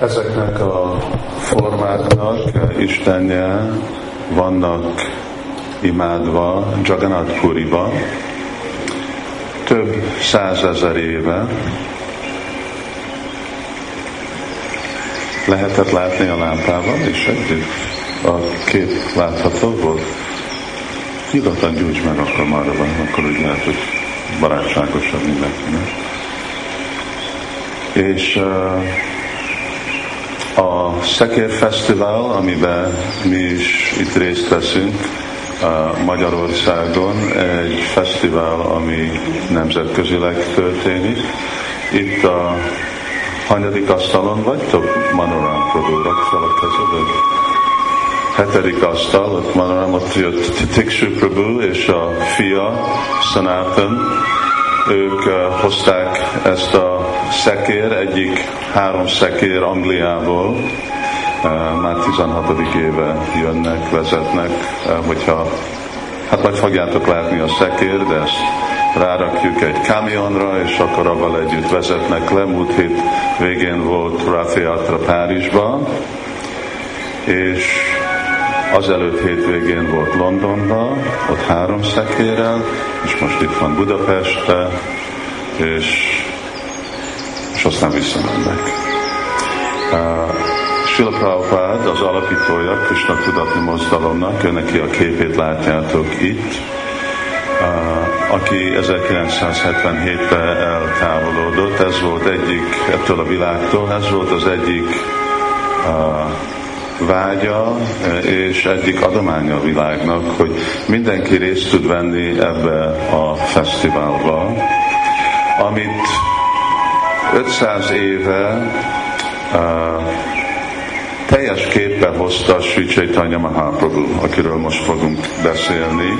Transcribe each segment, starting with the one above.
Ezeknek a formáknak Istenje vannak imádva Jagannath Puriba több százezer éve. Lehetett látni a lámpával is együtt? A kép látható volt? Nyugodtan gyújts meg akkor marra van, akkor úgy lehet, hogy barátságosabb mindenkinek. És uh, a Szekér Fesztivál, amiben mi is itt részt veszünk, Magyarországon egy fesztivál, ami nemzetközileg történik. Itt a hanyadik asztalon vagytok? Manoram Prabhu, fel a kezedet. Hetedik asztal, ott Manoram, ott jött Tikshu és a fia, Sanatan. Ők hozták ezt a szekér, egyik három szekér Angliából, már 16. éve jönnek, vezetnek, hogyha hát majd fogjátok látni a szekér, de ezt rárakjuk egy kamionra, és akkor avval együtt vezetnek le. Múlt hét végén volt Rafiatra Párizsban, és azelőtt hétvégén volt Londonban, ott három szekérrel, és most itt van Budapestbe, és, és aztán visszamennek. Sila Prabhupád az alapítója Krishna Tudatni Mozdalomnak, ő neki a képét látjátok itt, aki 1977-ben eltávolodott, ez volt egyik ettől a világtól, ez volt az egyik vágya és egyik adománya a világnak, hogy mindenki részt tud venni ebbe a fesztiválba, amit 500 éve teljes képpen hozta Sri Chaitanya Mahaprabhu, akiről most fogunk beszélni.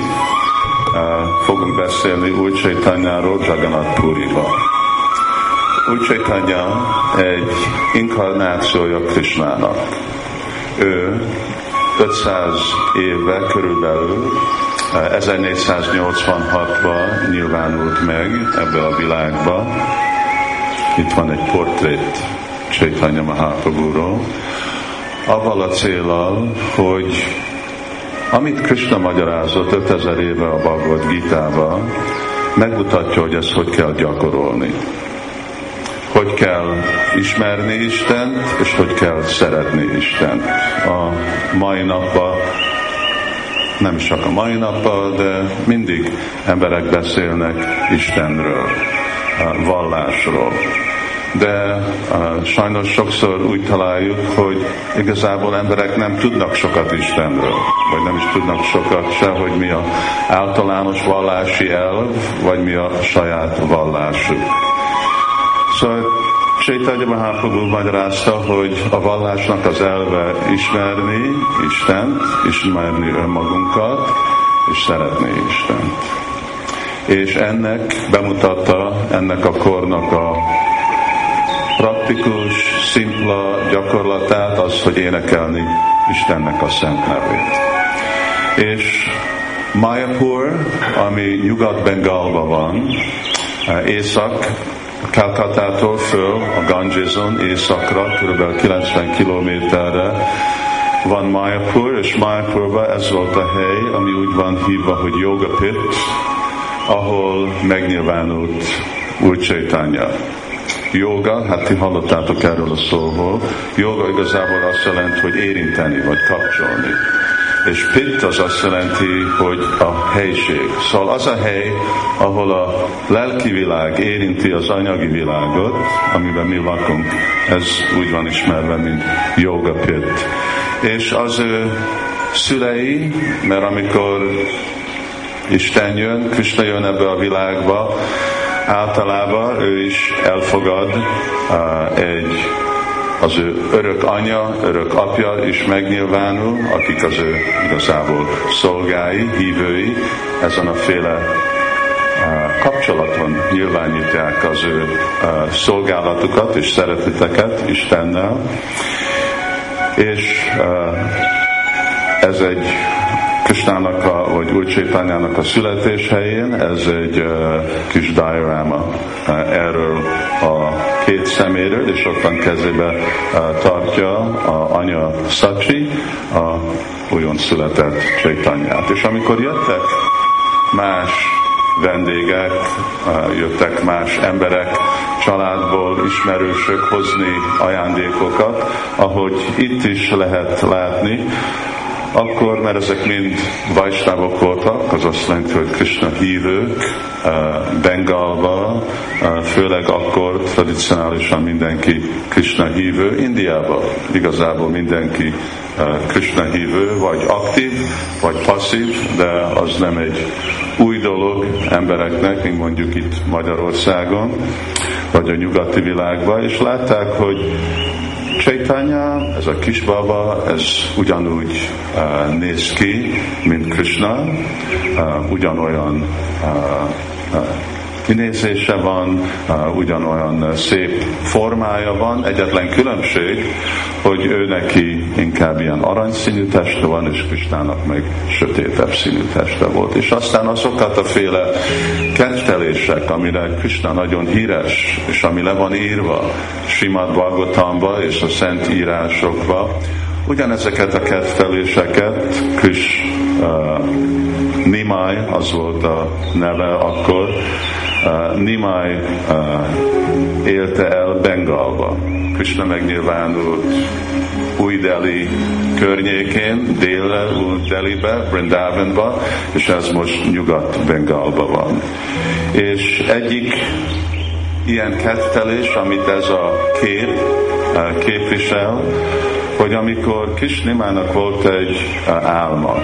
Fogunk beszélni új Chaitanyáról Jagannath Puriba. Új Chaitanya egy inkarnációja Krishnának. Ő 500 éve körülbelül 1486-ban nyilvánult meg ebbe a világba. Itt van egy portrét Chaitanya Mahaprabhu-ról, avval a célral, hogy amit Krishna magyarázott 5000 éve a Bhagavad gita megmutatja, hogy ezt hogy kell gyakorolni. Hogy kell ismerni Istent, és hogy kell szeretni Istent. A mai napban nem csak a mai napban, de mindig emberek beszélnek Istenről, vallásról de sajnos sokszor úgy találjuk, hogy igazából emberek nem tudnak sokat Istenről, vagy nem is tudnak sokat se, hogy mi a általános vallási elv, vagy mi a saját vallásuk. Szóval Chaitanya Mahaprabhu magyarázta, hogy a vallásnak az elve ismerni Istent, ismerni önmagunkat, és szeretni Istent. És ennek bemutatta ennek a kornak a praktikus, szimpla gyakorlatát az, hogy énekelni Istennek a szent nevét. És Mayapur, ami Nyugat-Bengalban van, észak, Calcutától föl a Gangeson északra, kb. 90 kilométerre van Mayapur, és Mayapurban ez volt a hely, ami úgy van hívva, hogy Yoga Pit, ahol megnyilvánult Úr Chaitanya joga, hát ti hallottátok erről a szóval, joga igazából azt jelenti, hogy érinteni, vagy kapcsolni. És pit az azt jelenti, hogy a helység. Szóval az a hely, ahol a lelki világ érinti az anyagi világot, amiben mi lakunk, ez úgy van ismerve, mint joga pit. És az ő szülei, mert amikor Isten jön, Krishna jön ebbe a világba, általában ő is elfogad uh, egy az ő örök anya, örök apja is megnyilvánul, akik az ő igazából szolgái, hívői, ezen a féle uh, kapcsolaton nyilvánítják az ő uh, szolgálatukat és szereteteket Istennel, és ez egy Krisnának, a, vagy Úr Csétányának a születéshelyén, ez egy kis diorama uh, erről a két szeméről, és ott van kezébe tartja a anya Szacsi, a újon született Csétanyát. És amikor jöttek más vendégek, jöttek más emberek, családból ismerősök hozni ajándékokat, ahogy itt is lehet látni, akkor, mert ezek mind vajsnávok voltak, az azt jelenti, hogy Krishna hívők, Bengalba, főleg akkor tradicionálisan mindenki Krishna hívő, Indiában igazából mindenki Krishna hívő, vagy aktív, vagy passzív, de az nem egy új dolog embereknek, mint mondjuk itt Magyarországon, vagy a nyugati világban, és látták, hogy Chaitanya, ez a kisbaba, ez ugyanúgy uh, néz ki, mint Krishna, uh, ugyanolyan uh, uh, kinézése van, ugyanolyan szép formája van, egyetlen különbség, hogy ő neki inkább ilyen aranyszínű teste van, és Kristának meg sötétebb színű teste volt. És aztán azokat a féle kettelések, amire Krishna nagyon híres, és ami le van írva Simad Bhagavatamba és a Szent írásokba, ugyanezeket a ketteléseket Kris uh, Nimai, az volt a neve akkor, Nimai uh, élte el Bengalba. Krishna megnyilvánult új Delhi környékén, délre, új Delhibe, Brindavanba, és ez most nyugat-Bengalba van. És egyik ilyen kettelés, amit ez a kép képvisel, hogy amikor Kisnimának volt egy álma,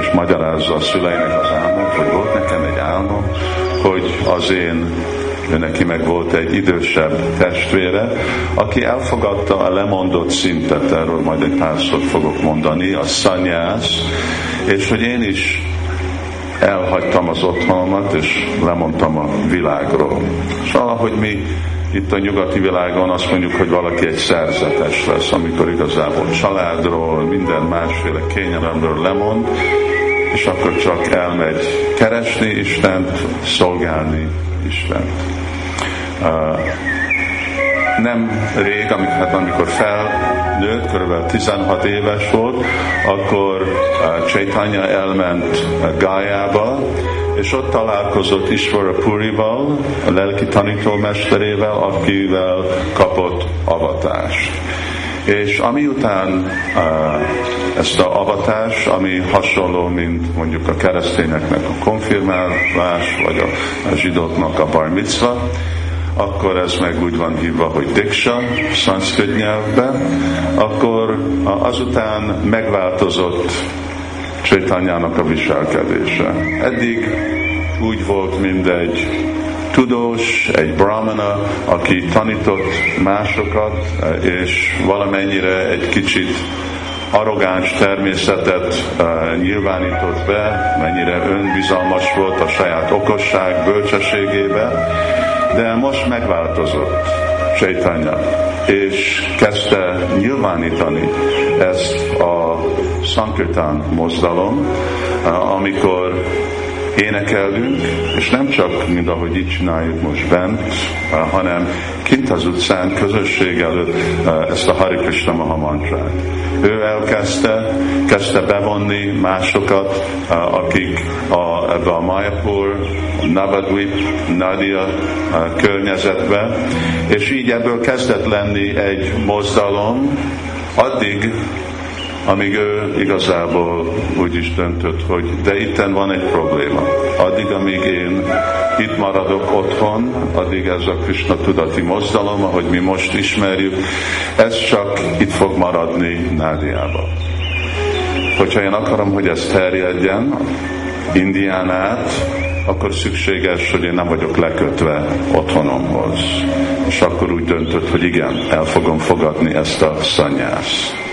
és magyarázza a szüleinek az álmot, hogy volt nekem egy álma, hogy az én ő neki meg volt egy idősebb testvére, aki elfogadta a lemondott szintet, erről majd egy párszor fogok mondani, a szanyász, és hogy én is elhagytam az otthonomat, és lemondtam a világról. És valahogy mi itt a nyugati világon azt mondjuk, hogy valaki egy szerzetes lesz, amikor igazából családról, minden másféle kényelemről lemond, és akkor csak elmegy keresni Istent, szolgálni Istent. Nem rég, amikor, hát amikor felnőtt, kb. 16 éves volt, akkor Chaitanya elment Gájába, és ott találkozott Isvara Purival, a lelki tanítómesterével, akivel kapott avatást. És amiután uh, ezt a avatás, ami hasonló, mint mondjuk a keresztényeknek a konfirmálás, vagy a, a zsidóknak a bar mitzva, akkor ez meg úgy van hívva, hogy diksa, szanszkrit nyelvben, akkor azután megváltozott Csaitanyának a viselkedése. Eddig úgy volt, mint egy tudós, egy brahmana, aki tanított másokat, és valamennyire egy kicsit arrogáns természetet uh, nyilvánított be, mennyire önbizalmas volt a saját okosság, bölcsességébe, de most megváltozott Chaitanya, és kezdte nyilvánítani ezt a Sankirtan mozdalom, amikor énekelünk, és nem csak, mint ahogy itt csináljuk most bent, hanem kint az utcán, közösség előtt ezt a Hari Krishna Maha mantrát. Ő elkezdte, kezdte bevonni másokat, akik a, ebbe a Mayapur, Navadvip, Nadia környezetbe, és így ebből kezdett lenni egy mozdalom, addig, amíg ő igazából úgy is döntött, hogy de itten van egy probléma. Addig, amíg én itt maradok otthon, addig ez a Krishna tudati mozdalom, ahogy mi most ismerjük, ez csak itt fog maradni Nádiába. Hogyha én akarom, hogy ez terjedjen Indián át, akkor szükséges, hogy én nem vagyok lekötve otthonomhoz. És akkor úgy döntött, hogy igen, el fogom fogadni ezt a szanyást.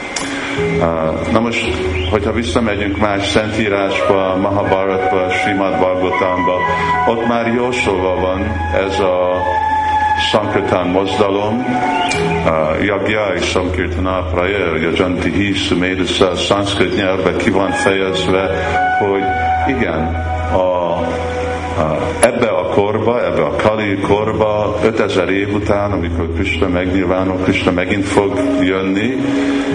Na most, hogyha visszamegyünk más szentírásba, Mahabharatba, Srimad Bhagavatamba, ott már jósolva van ez a Sankirtan mozdalom, Yagya és Sankirtana Prayer, a Janti Hisz, Médusza, szanszkrit nyelvbe ki van fejezve, hogy igen, a, a, ebbe korba, ebbe a Kali korba, 5000 év után, amikor Krishna megnyilvánul, Krishna megint fog jönni,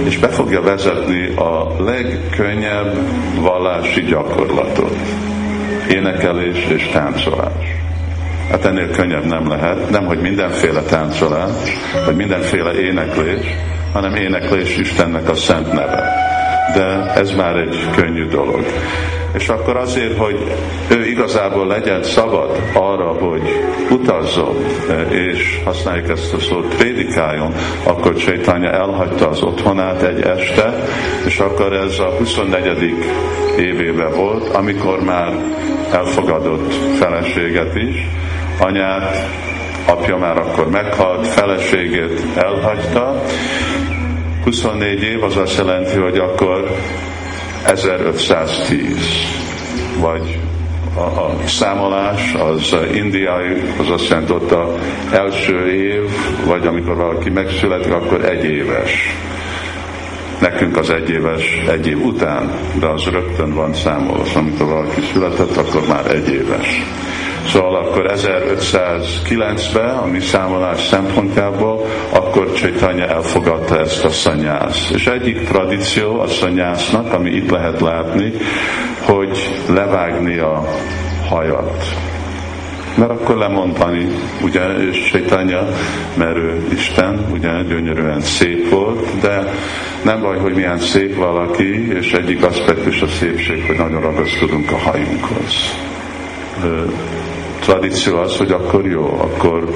és be fogja vezetni a legkönnyebb vallási gyakorlatot. Énekelés és táncolás. Hát ennél könnyebb nem lehet, nem hogy mindenféle táncolás, vagy mindenféle éneklés, hanem éneklés Istennek a szent neve. De ez már egy könnyű dolog. És akkor azért, hogy ő igazából legyen szabad arra, hogy utazzon, és használjuk ezt a szót, prédikáljon, akkor Csaitanya elhagyta az otthonát egy este, és akkor ez a 24. évébe volt, amikor már elfogadott feleséget is, anyát, apja már akkor meghalt, feleségét elhagyta. 24 év az azt jelenti, hogy akkor 1510, vagy a, a számolás az indiai, az azt az első év, vagy amikor valaki megszületik, akkor egy éves. Nekünk az egy éves egy év után, de az rögtön van számolva, amikor valaki született, akkor már egy éves. Szóval akkor 1509-ben, a mi számolás szempontjából, akkor Csaitanya elfogadta ezt a szanyász. És egyik tradíció a szanyásznak, ami itt lehet látni, hogy levágni a hajat. Mert akkor lemondani, ugye, és Csaitanya, mert ő Isten, ugye, gyönyörűen szép volt, de nem baj, hogy milyen szép valaki, és egyik aspektus a szépség, hogy nagyon ragaszkodunk a hajunkhoz tradíció az, hogy akkor jó, akkor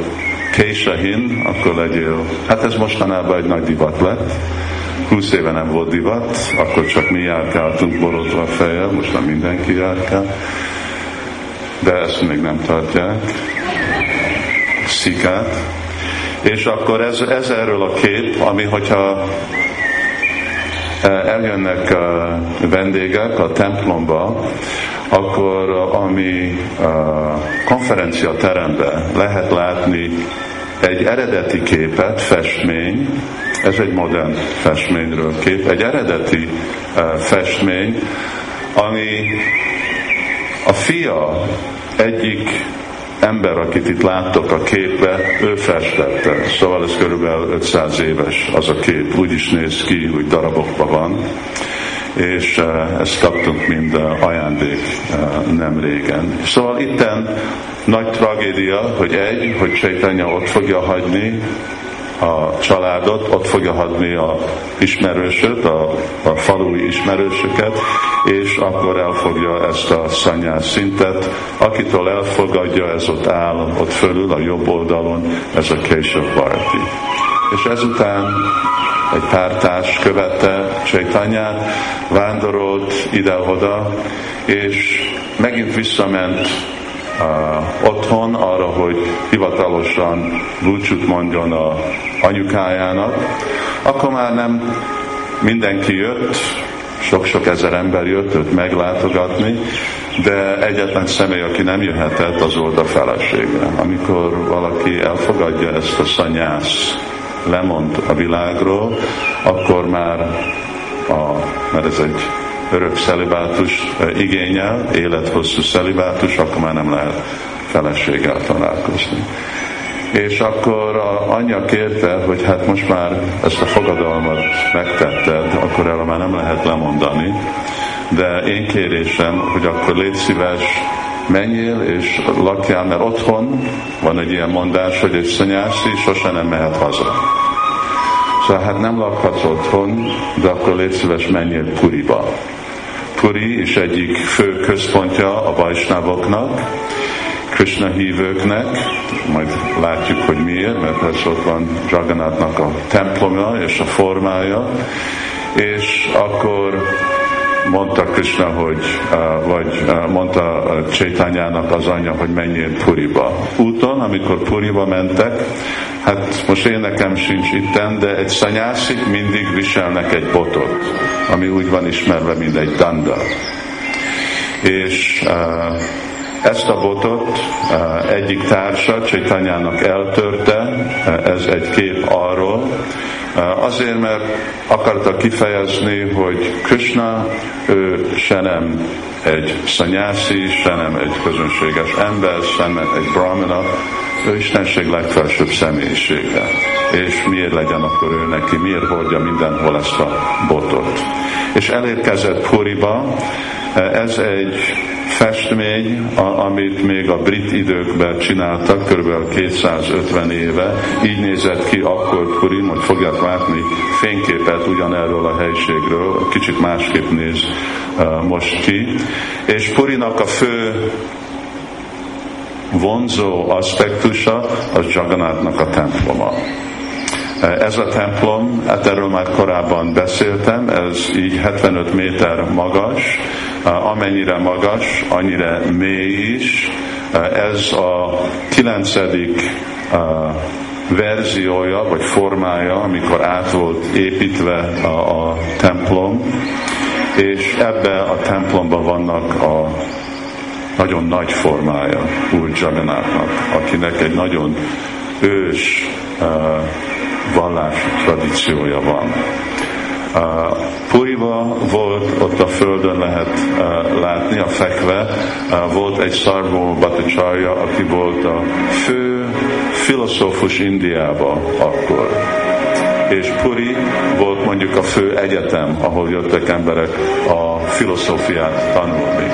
késehin, akkor legyél. Hát ez mostanában egy nagy divat lett. 20 éve nem volt divat, akkor csak mi járkáltunk borozva fejjel, most nem mindenki járkál. De ezt még nem tartják. Szikát. És akkor ez, ez erről a kép, ami hogyha eljönnek vendégek a templomba, akkor ami konferencia teremben lehet látni egy eredeti képet, festmény, ez egy modern festményről kép, egy eredeti festmény, ami a fia egyik ember, akit itt láttok a képbe, ő festette. Szóval ez körülbelül 500 éves az a kép. Úgy is néz ki, hogy darabokban van és uh, ezt kaptunk mind uh, ajándék uh, nem régen. Szóval itten nagy tragédia, hogy egy, hogy Csaitanya ott fogja hagyni a családot, ott fogja hagyni a ismerősöt, a, a falui ismerősöket, és akkor elfogja ezt a szanyás szintet. Akitől elfogadja, ez ott áll, ott fölül, a jobb oldalon, ez a később Barti. És ezután egy pár társ követte Csaitanyát, vándorolt ide-oda, és megint visszament uh, otthon arra, hogy hivatalosan búcsút mondjon a anyukájának, akkor már nem mindenki jött, sok-sok ezer ember jött őt meglátogatni, de egyetlen személy, aki nem jöhetett, az volt a felesége. Amikor valaki elfogadja ezt a szanyász lemond a világról, akkor már, a, mert ez egy örök szelibátus igényel, élethosszú szelibátus, akkor már nem lehet feleséggel találkozni. És akkor a anyja kérte, hogy hát most már ezt a fogadalmat megtetted, akkor erre már nem lehet lemondani, de én kérésem, hogy akkor légy szíves, menjél és lakjál, mert otthon van egy ilyen mondás, hogy egy szanyászi sose nem mehet haza. Szóval hát nem lakhatsz otthon, de akkor légy szíves, menjél Puriba. Puri is egyik fő központja a vajsnávoknak, Krishna hívőknek, majd látjuk, hogy miért, mert ez ott van Jagannathnak a templomja és a formája, és akkor mondta Krishna, hogy, vagy mondta Csétányának az anyja, hogy menjél Puriba. Úton, amikor Puriba mentek, hát most én nekem sincs itten, de egy szanyászik mindig viselnek egy botot, ami úgy van ismerve, mint egy danda. És ezt a botot egyik társa Csaitanyának eltörte, ez egy kép arról, azért, mert akarta kifejezni, hogy Krishna ő se nem egy szanyászi, se nem egy közönséges ember, se nem egy brahmana, ő Istenség legfelsőbb személyisége. És miért legyen akkor ő neki, miért hordja mindenhol ezt a botot. És elérkezett Puriba, ez egy festmény, amit még a brit időkben csináltak, kb. 250 éve. Így nézett ki akkor Purim, hogy fogják látni fényképet ugyanerről a helységről, kicsit másképp néz most ki. És Purinak a fő vonzó aspektusa az Jagannatnak a temploma. Ez a templom, hát erről már korábban beszéltem, ez így 75 méter magas, amennyire magas, annyira mély is. Ez a kilencedik verziója, vagy formája, amikor át volt építve a, a templom, és ebbe a templomban vannak a nagyon nagy formája Úr Jagannatnak, akinek egy nagyon ős vallási tradíciója van. Uh, Puriba volt, ott a földön lehet uh, látni, a fekve, uh, volt egy Sarvó Bhattacharya, aki volt a fő filozófus Indiába akkor. És Puri volt mondjuk a fő egyetem, ahol jöttek emberek a filozófiát tanulni.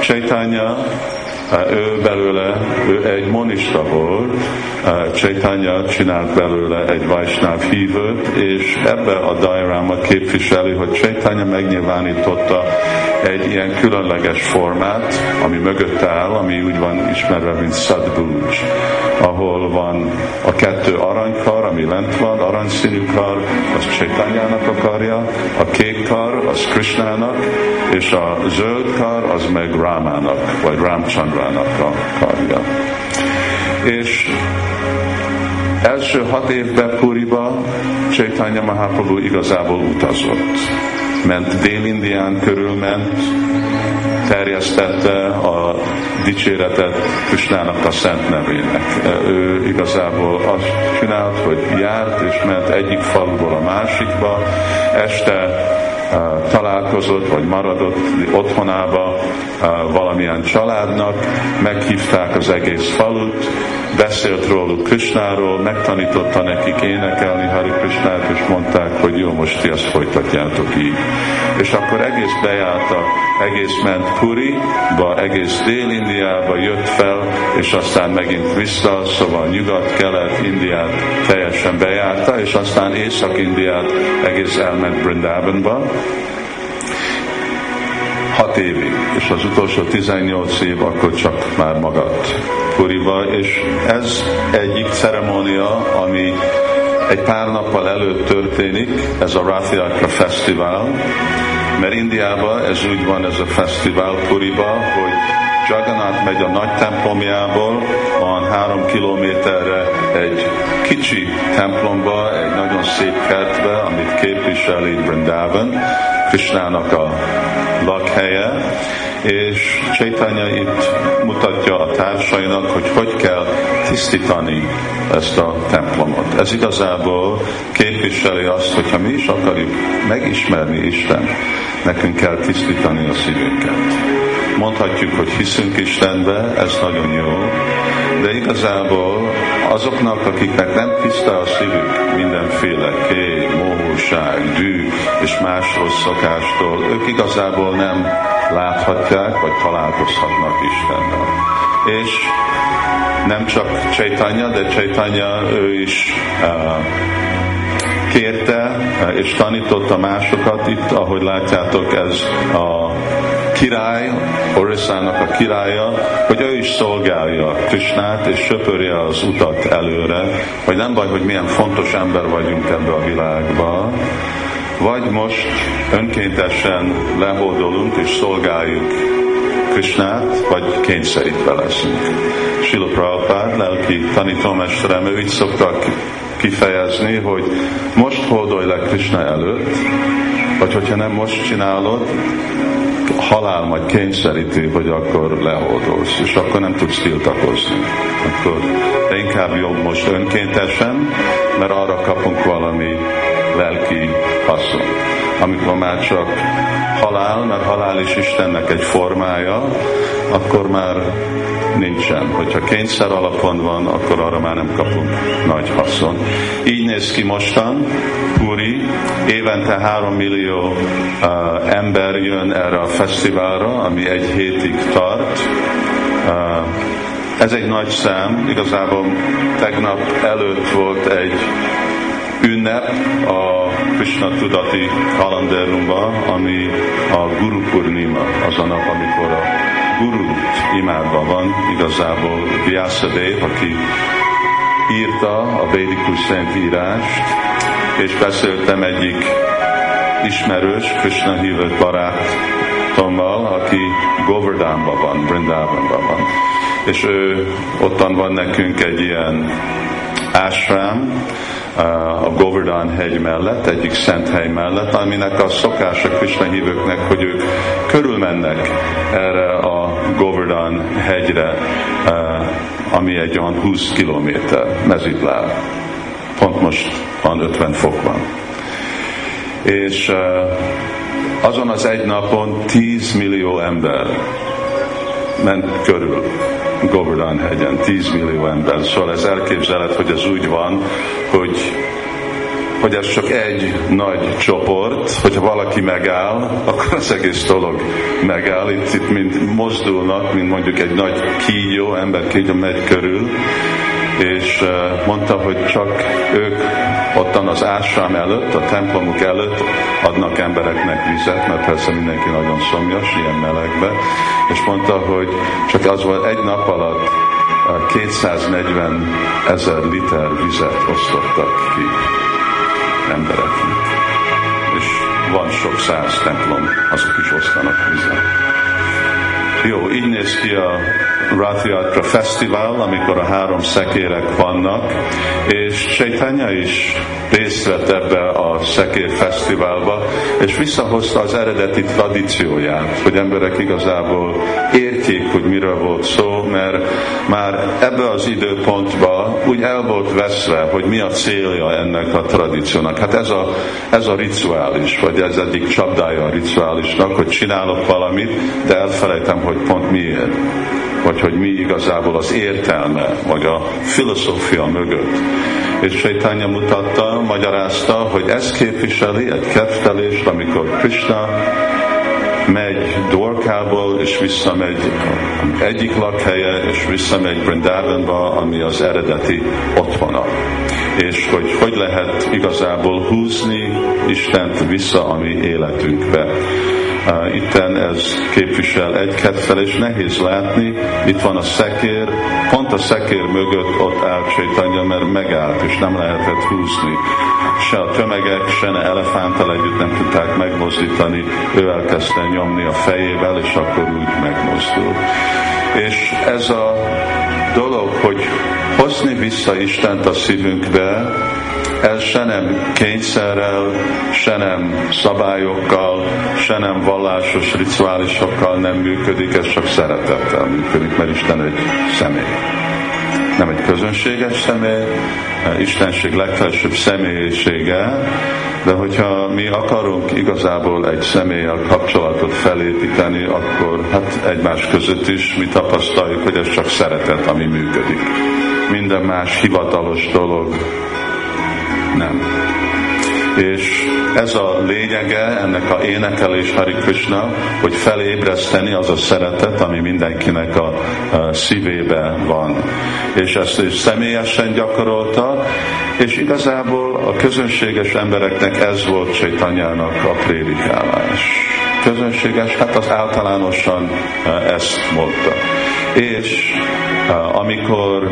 Chaitanya ő belőle, ő egy monista volt, Chaitanya csinált belőle egy Vaisnav hívőt, és ebbe a diagrama képviseli, hogy Chaitanya megnyilvánította egy ilyen különleges formát, ami mögött áll, ami úgy van ismerve, mint Sadbuj, ahol van a kettő aranykar, ami lent van, aranyszínű kar, az Chaitanyának a karja, a kék kar, az Krishnának, és a zöld kar, az meg Rámának, vagy Ramchandrának a karja. És első hat évben Puriba Chaitanya Mahaprabhu igazából utazott ment Dél-Indián körül ment, terjesztette a dicséretet Krisnának a szent nevének. Ő igazából azt csinált, hogy járt és ment egyik faluból a másikba, este találkozott, vagy maradott otthonába valamilyen családnak, meghívták az egész falut, beszélt róluk Krisnáról, megtanította nekik énekelni Hari Krisnát, és mondták, hogy jó, most ti ezt folytatjátok így. És akkor egész bejárta, egész ment Puri-ba, egész Dél-Indiába jött fel, és aztán megint vissza, szóval nyugat-kelet Indiát teljesen bejárta, és aztán Észak-Indiát egész elment Brindavanba, hat évig, és az utolsó 18 év akkor csak már magad Puriba, és ez egyik ceremónia, ami egy pár nappal előtt történik, ez a Rathiakra Fesztivál, mert Indiában ez úgy van, ez a fesztivál Puriba, hogy Jagannath megy a nagy templomjából, van három kilométerre egy kicsi templomba, egy nagyon szép kertbe, amit képviseli Brindavan, Krishnának a lakhelye, és Chaitanya itt mutatja a társainak, hogy hogy kell tisztítani ezt a templomot. Ez igazából képviseli azt, hogyha mi is akarjuk megismerni Isten, nekünk kell tisztítani a szívünket. Mondhatjuk, hogy hiszünk Istenbe, ez nagyon jó, de igazából azoknak, akiknek nem tiszta a szívük mindenféle ké, mohóság, dű és más rossz szokástól, ők igazából nem láthatják, vagy találkozhatnak Istennel. És nem csak Csaitanya, de Csaitanya ő is uh, kérte és tanította másokat itt, ahogy látjátok, ez a király, Oriszának a királya, hogy ő is szolgálja Krisnát, és söpörje az utat előre, hogy nem baj, hogy milyen fontos ember vagyunk ebbe a világba, vagy most önkéntesen lehódolunk és szolgáljuk Krisnát, vagy kényszerítve leszünk. Sila Prabhupád, lelki tanítómesterem, ő így szoktak kifejezni, hogy most hódolj le Krishna előtt, vagy hogyha nem most csinálod, halál majd kényszeríti, hogy akkor leholdolsz, és akkor nem tudsz tiltakozni. Akkor de inkább jobb most önkéntesen, mert arra kapunk valami lelki haszon. Amikor már csak halál, mert halál is Istennek egy formája, akkor már nincsen. Hogyha kényszer alapon van, akkor arra már nem kapunk nagy haszon. Így néz ki mostan, Puri, évente három millió uh, ember jön erre a fesztiválra, ami egy hétig tart. Uh, ez egy nagy szám, igazából tegnap előtt volt egy ünnep a Krishna tudati kalendárunkban, ami a Guru Purnima, az a nap, amikor a Guru imádva van, igazából Vyasadeva, aki írta a védikus szentírást, és beszéltem egyik ismerős, Krishna hívott barátommal, aki Govardhanban van, Brindában van. És ő ottan van nekünk egy ilyen ásrám, a Govardhan hegy mellett, egyik szent hely mellett, aminek a szokás a Krishna hívőknek, hogy ők körülmennek erre a Govardhan hegyre, ami egy olyan 20 kilométer mezitláb. Pont most van 50 fok van. És azon az egy napon 10 millió ember ment körül Govardhan hegyen, 10 millió ember. Szóval ez elképzelhet, hogy ez úgy van, hogy hogy ez csak egy nagy csoport, hogyha valaki megáll, akkor az egész dolog megáll. Itt, itt mind mozdulnak, mint mondjuk egy nagy kígyó, ember kígyó megy körül, és mondta, hogy csak ők ottan az ásrám előtt, a templomuk előtt adnak embereknek vizet, mert persze mindenki nagyon szomjas, ilyen melegbe, és mondta, hogy csak az volt egy nap alatt 240 ezer liter vizet osztottak ki embereknek. És van sok száz templom, azok is osztanak vizet. Jó, így néz ki a Rathiatra Fesztivál, amikor a három szekérek vannak, és Chaitanya is részt vett ebbe a szekér fesztiválba, és visszahozta az eredeti tradícióját, hogy emberek igazából értjék, hogy miről volt szó, mert már ebbe az időpontban úgy el volt veszve, hogy mi a célja ennek a tradíciónak. Hát ez a, ez a rituális, vagy ez egyik csapdája a rituálisnak, hogy csinálok valamit, de elfelejtem, hogy pont miért vagy hogy mi igazából az értelme, vagy a filozófia mögött. És Sejtánya mutatta, magyarázta, hogy ez képviseli egy kettelést, amikor Krishna megy Dorkából, és visszamegy egyik lakhelye, és visszamegy Brindavanba, ami az eredeti otthona. És hogy hogy lehet igazából húzni Istent vissza a mi életünkbe itten ez képvisel egy kettel, és nehéz látni, itt van a szekér, pont a szekér mögött ott állt Csaitanya, mert megállt, és nem lehetett húzni. Se a tömegek, se ne elefánttal együtt nem tudták megmozdítani, ő elkezdte nyomni a fejével, és akkor úgy megmozdul. És ez a dolog, hogy hozni vissza Istent a szívünkbe, ez se nem kényszerrel, se nem szabályokkal, se nem vallásos rituálisokkal nem működik, ez csak szeretettel működik, mert Isten egy személy. Nem egy közönséges személy, Istenség legfelsőbb személyisége, de hogyha mi akarunk igazából egy személlyel kapcsolatot felépíteni, akkor hát egymás között is mi tapasztaljuk, hogy ez csak szeretet, ami működik. Minden más hivatalos dolog nem. És ez a lényege ennek a énekelés Hari Krishna, hogy felébreszteni az a szeretet, ami mindenkinek a, szívébe van. És ezt is személyesen gyakorolta, és igazából a közönséges embereknek ez volt Csaitanyának a prédikálás. Közönséges, hát az általánosan ezt mondta. És amikor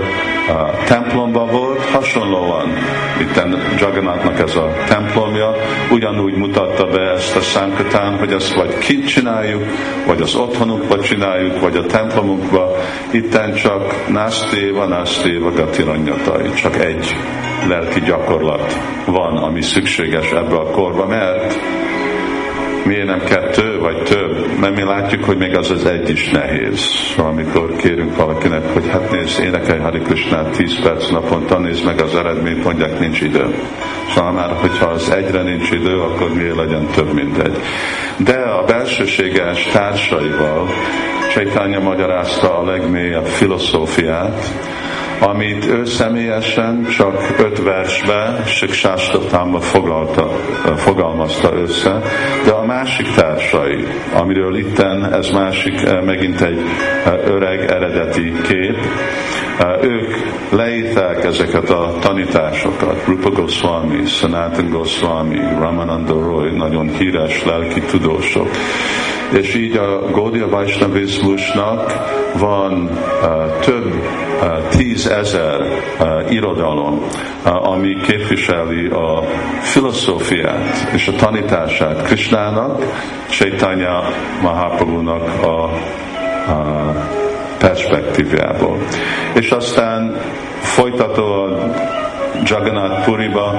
templomban volt, hasonlóan, itt Jagannathnak ez a templomja, ugyanúgy mutatta be ezt a szánkatán, hogy ezt vagy kint csináljuk, vagy az otthonunkba csináljuk, vagy a templomunkba, itten csak násztéva, násztéva gatiranyatai, csak egy lelki gyakorlat van, ami szükséges ebbe a korba, mert miért nem kettő, vagy több, mert mi látjuk, hogy még az az egy is nehéz. Amikor kérünk valakinek, hogy hát nézd, énekelj Hari Krishnát 10 perc naponta, nézd meg az eredményt, mondják, nincs idő. Szóval már, hogyha az egyre nincs idő, akkor miért legyen több, mint egy. De a belsőséges társaival Csaitanya magyarázta a legmélyebb filozófiát, amit ő személyesen csak öt versbe, Siksástatámba fogalmazta össze, de a másik társai, amiről itten ez másik, megint egy öreg eredeti kép, ők leírták ezeket a tanításokat, Rupa Goswami, Sanatan Goswami, Ramananda Roy, nagyon híres lelki tudósok, és így a Gaudiya Vaishnavizmusnak van uh, több tízezer uh, irodalom, uh, ami képviseli a filozófiát és a tanítását Krishnának, Chaitanya Mahaprabhu-nak a, a perspektívából. És aztán folytatóan Jagannath Puriba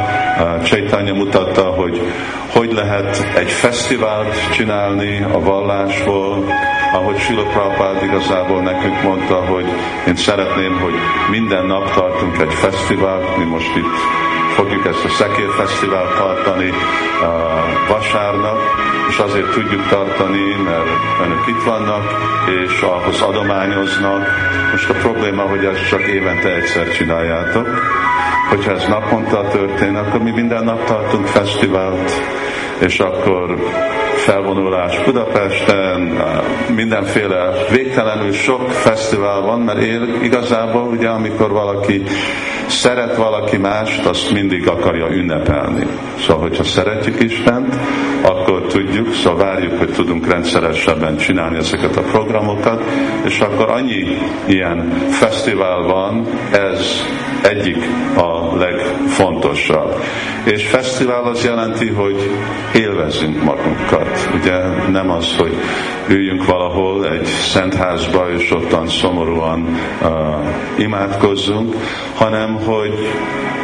Chaitanya mutatta, hogy hogy lehet egy fesztivált csinálni a vallásból, ahogy Sila Prabhupád igazából nekünk mondta, hogy én szeretném, hogy minden nap tartunk egy fesztivált, mi most itt fogjuk ezt a szekérfesztivált tartani uh, vasárnap, és azért tudjuk tartani, mert önök itt vannak, és ahhoz adományoznak. Most a probléma, hogy ezt csak évente egyszer csináljátok, hogyha ez naponta történik, akkor mi minden nap tartunk fesztivált, és akkor felvonulás Budapesten, mindenféle végtelenül sok fesztivál van, mert él igazából ugye amikor valaki szeret valaki mást, azt mindig akarja ünnepelni. Szóval, hogyha szeretjük Istent, akkor tudjuk, szóval várjuk, hogy tudunk rendszeresebben csinálni ezeket a programokat, és akkor annyi ilyen fesztivál van, ez egyik a legfontosabb. És fesztivál az jelenti, hogy élvezünk magunkat. Ugye nem az, hogy üljünk valahol egy szentházba, és ottan szomorúan uh, imádkozzunk, hanem hogy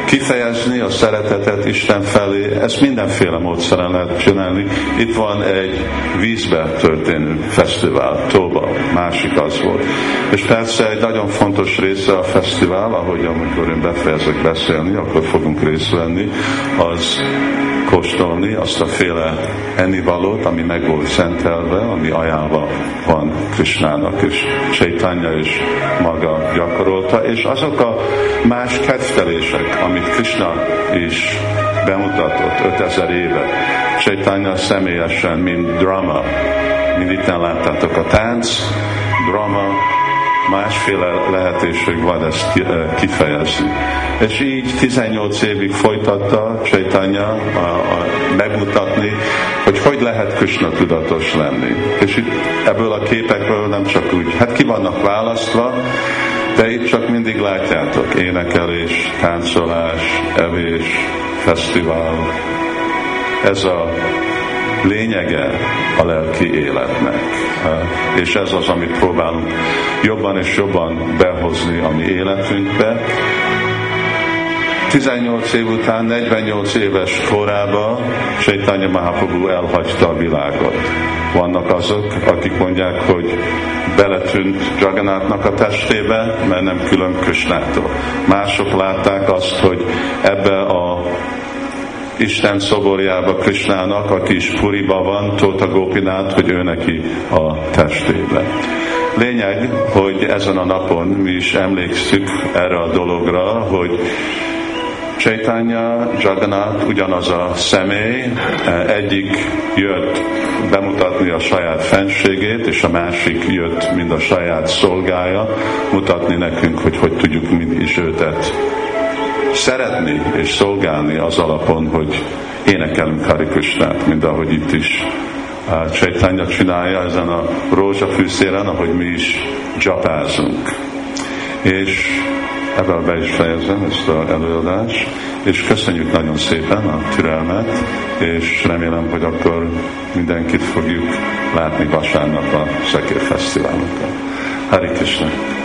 kifejezni a szeretetet Isten felé, ezt mindenféle módszeren lehet csinálni. Itt van egy vízbe történő fesztivál, Tóba, másik az volt. És persze egy nagyon fontos része a fesztivál, ahogy amikor én befejezek beszélni, akkor fogunk részt venni, az kóstolni azt a féle ennivalót, ami meg volt szentelve, ami ajánlva van Krisnának, és Chaitanya is maga gyakorolta, és azok a más kedvelések, amit Krishna is bemutatott 5000 éve, Chaitanya személyesen, mint drama, mint itt láttátok a tánc, drama, másféle lehetőség van ezt eh, kifejezni. És így 18 évig folytatta Csaitanya a, megmutatni, hogy hogy lehet Krishna tudatos lenni. És itt ebből a képekből nem csak úgy, hát ki vannak választva, de itt csak mindig látjátok énekelés, táncolás, evés, fesztivál. Ez a lényege a lelki életnek. És ez az, amit próbálunk jobban és jobban behozni a mi életünkbe. 18 év után, 48 éves korában Chaitanya Mahaprabhu elhagyta a világot. Vannak azok, akik mondják, hogy beletűnt Jagannatnak a testébe, mert nem külön Krishnától. Mások látták azt, hogy ebbe a Isten szoborjába Krisnának, aki is Puriba van, Tóta Gopinát, hogy ő neki a testébe. Lényeg, hogy ezen a napon mi is emlékszünk erre a dologra, hogy Chaitanya, Jagannath ugyanaz a személy, egyik jött bemutatni a saját fenségét, és a másik jött, mind a saját szolgája, mutatni nekünk, hogy hogy tudjuk mi is őtet szeretni és szolgálni az alapon, hogy énekelünk Hari Krishnát, mint ahogy itt is Csaitanya csinálja ezen a rózsafűszéren, ahogy mi is csapázunk. És ebben be is fejezem ezt az előadást, és köszönjük nagyon szépen a türelmet, és remélem, hogy akkor mindenkit fogjuk látni vasárnap a Szekér Fesztiválokon. Hari Krishna!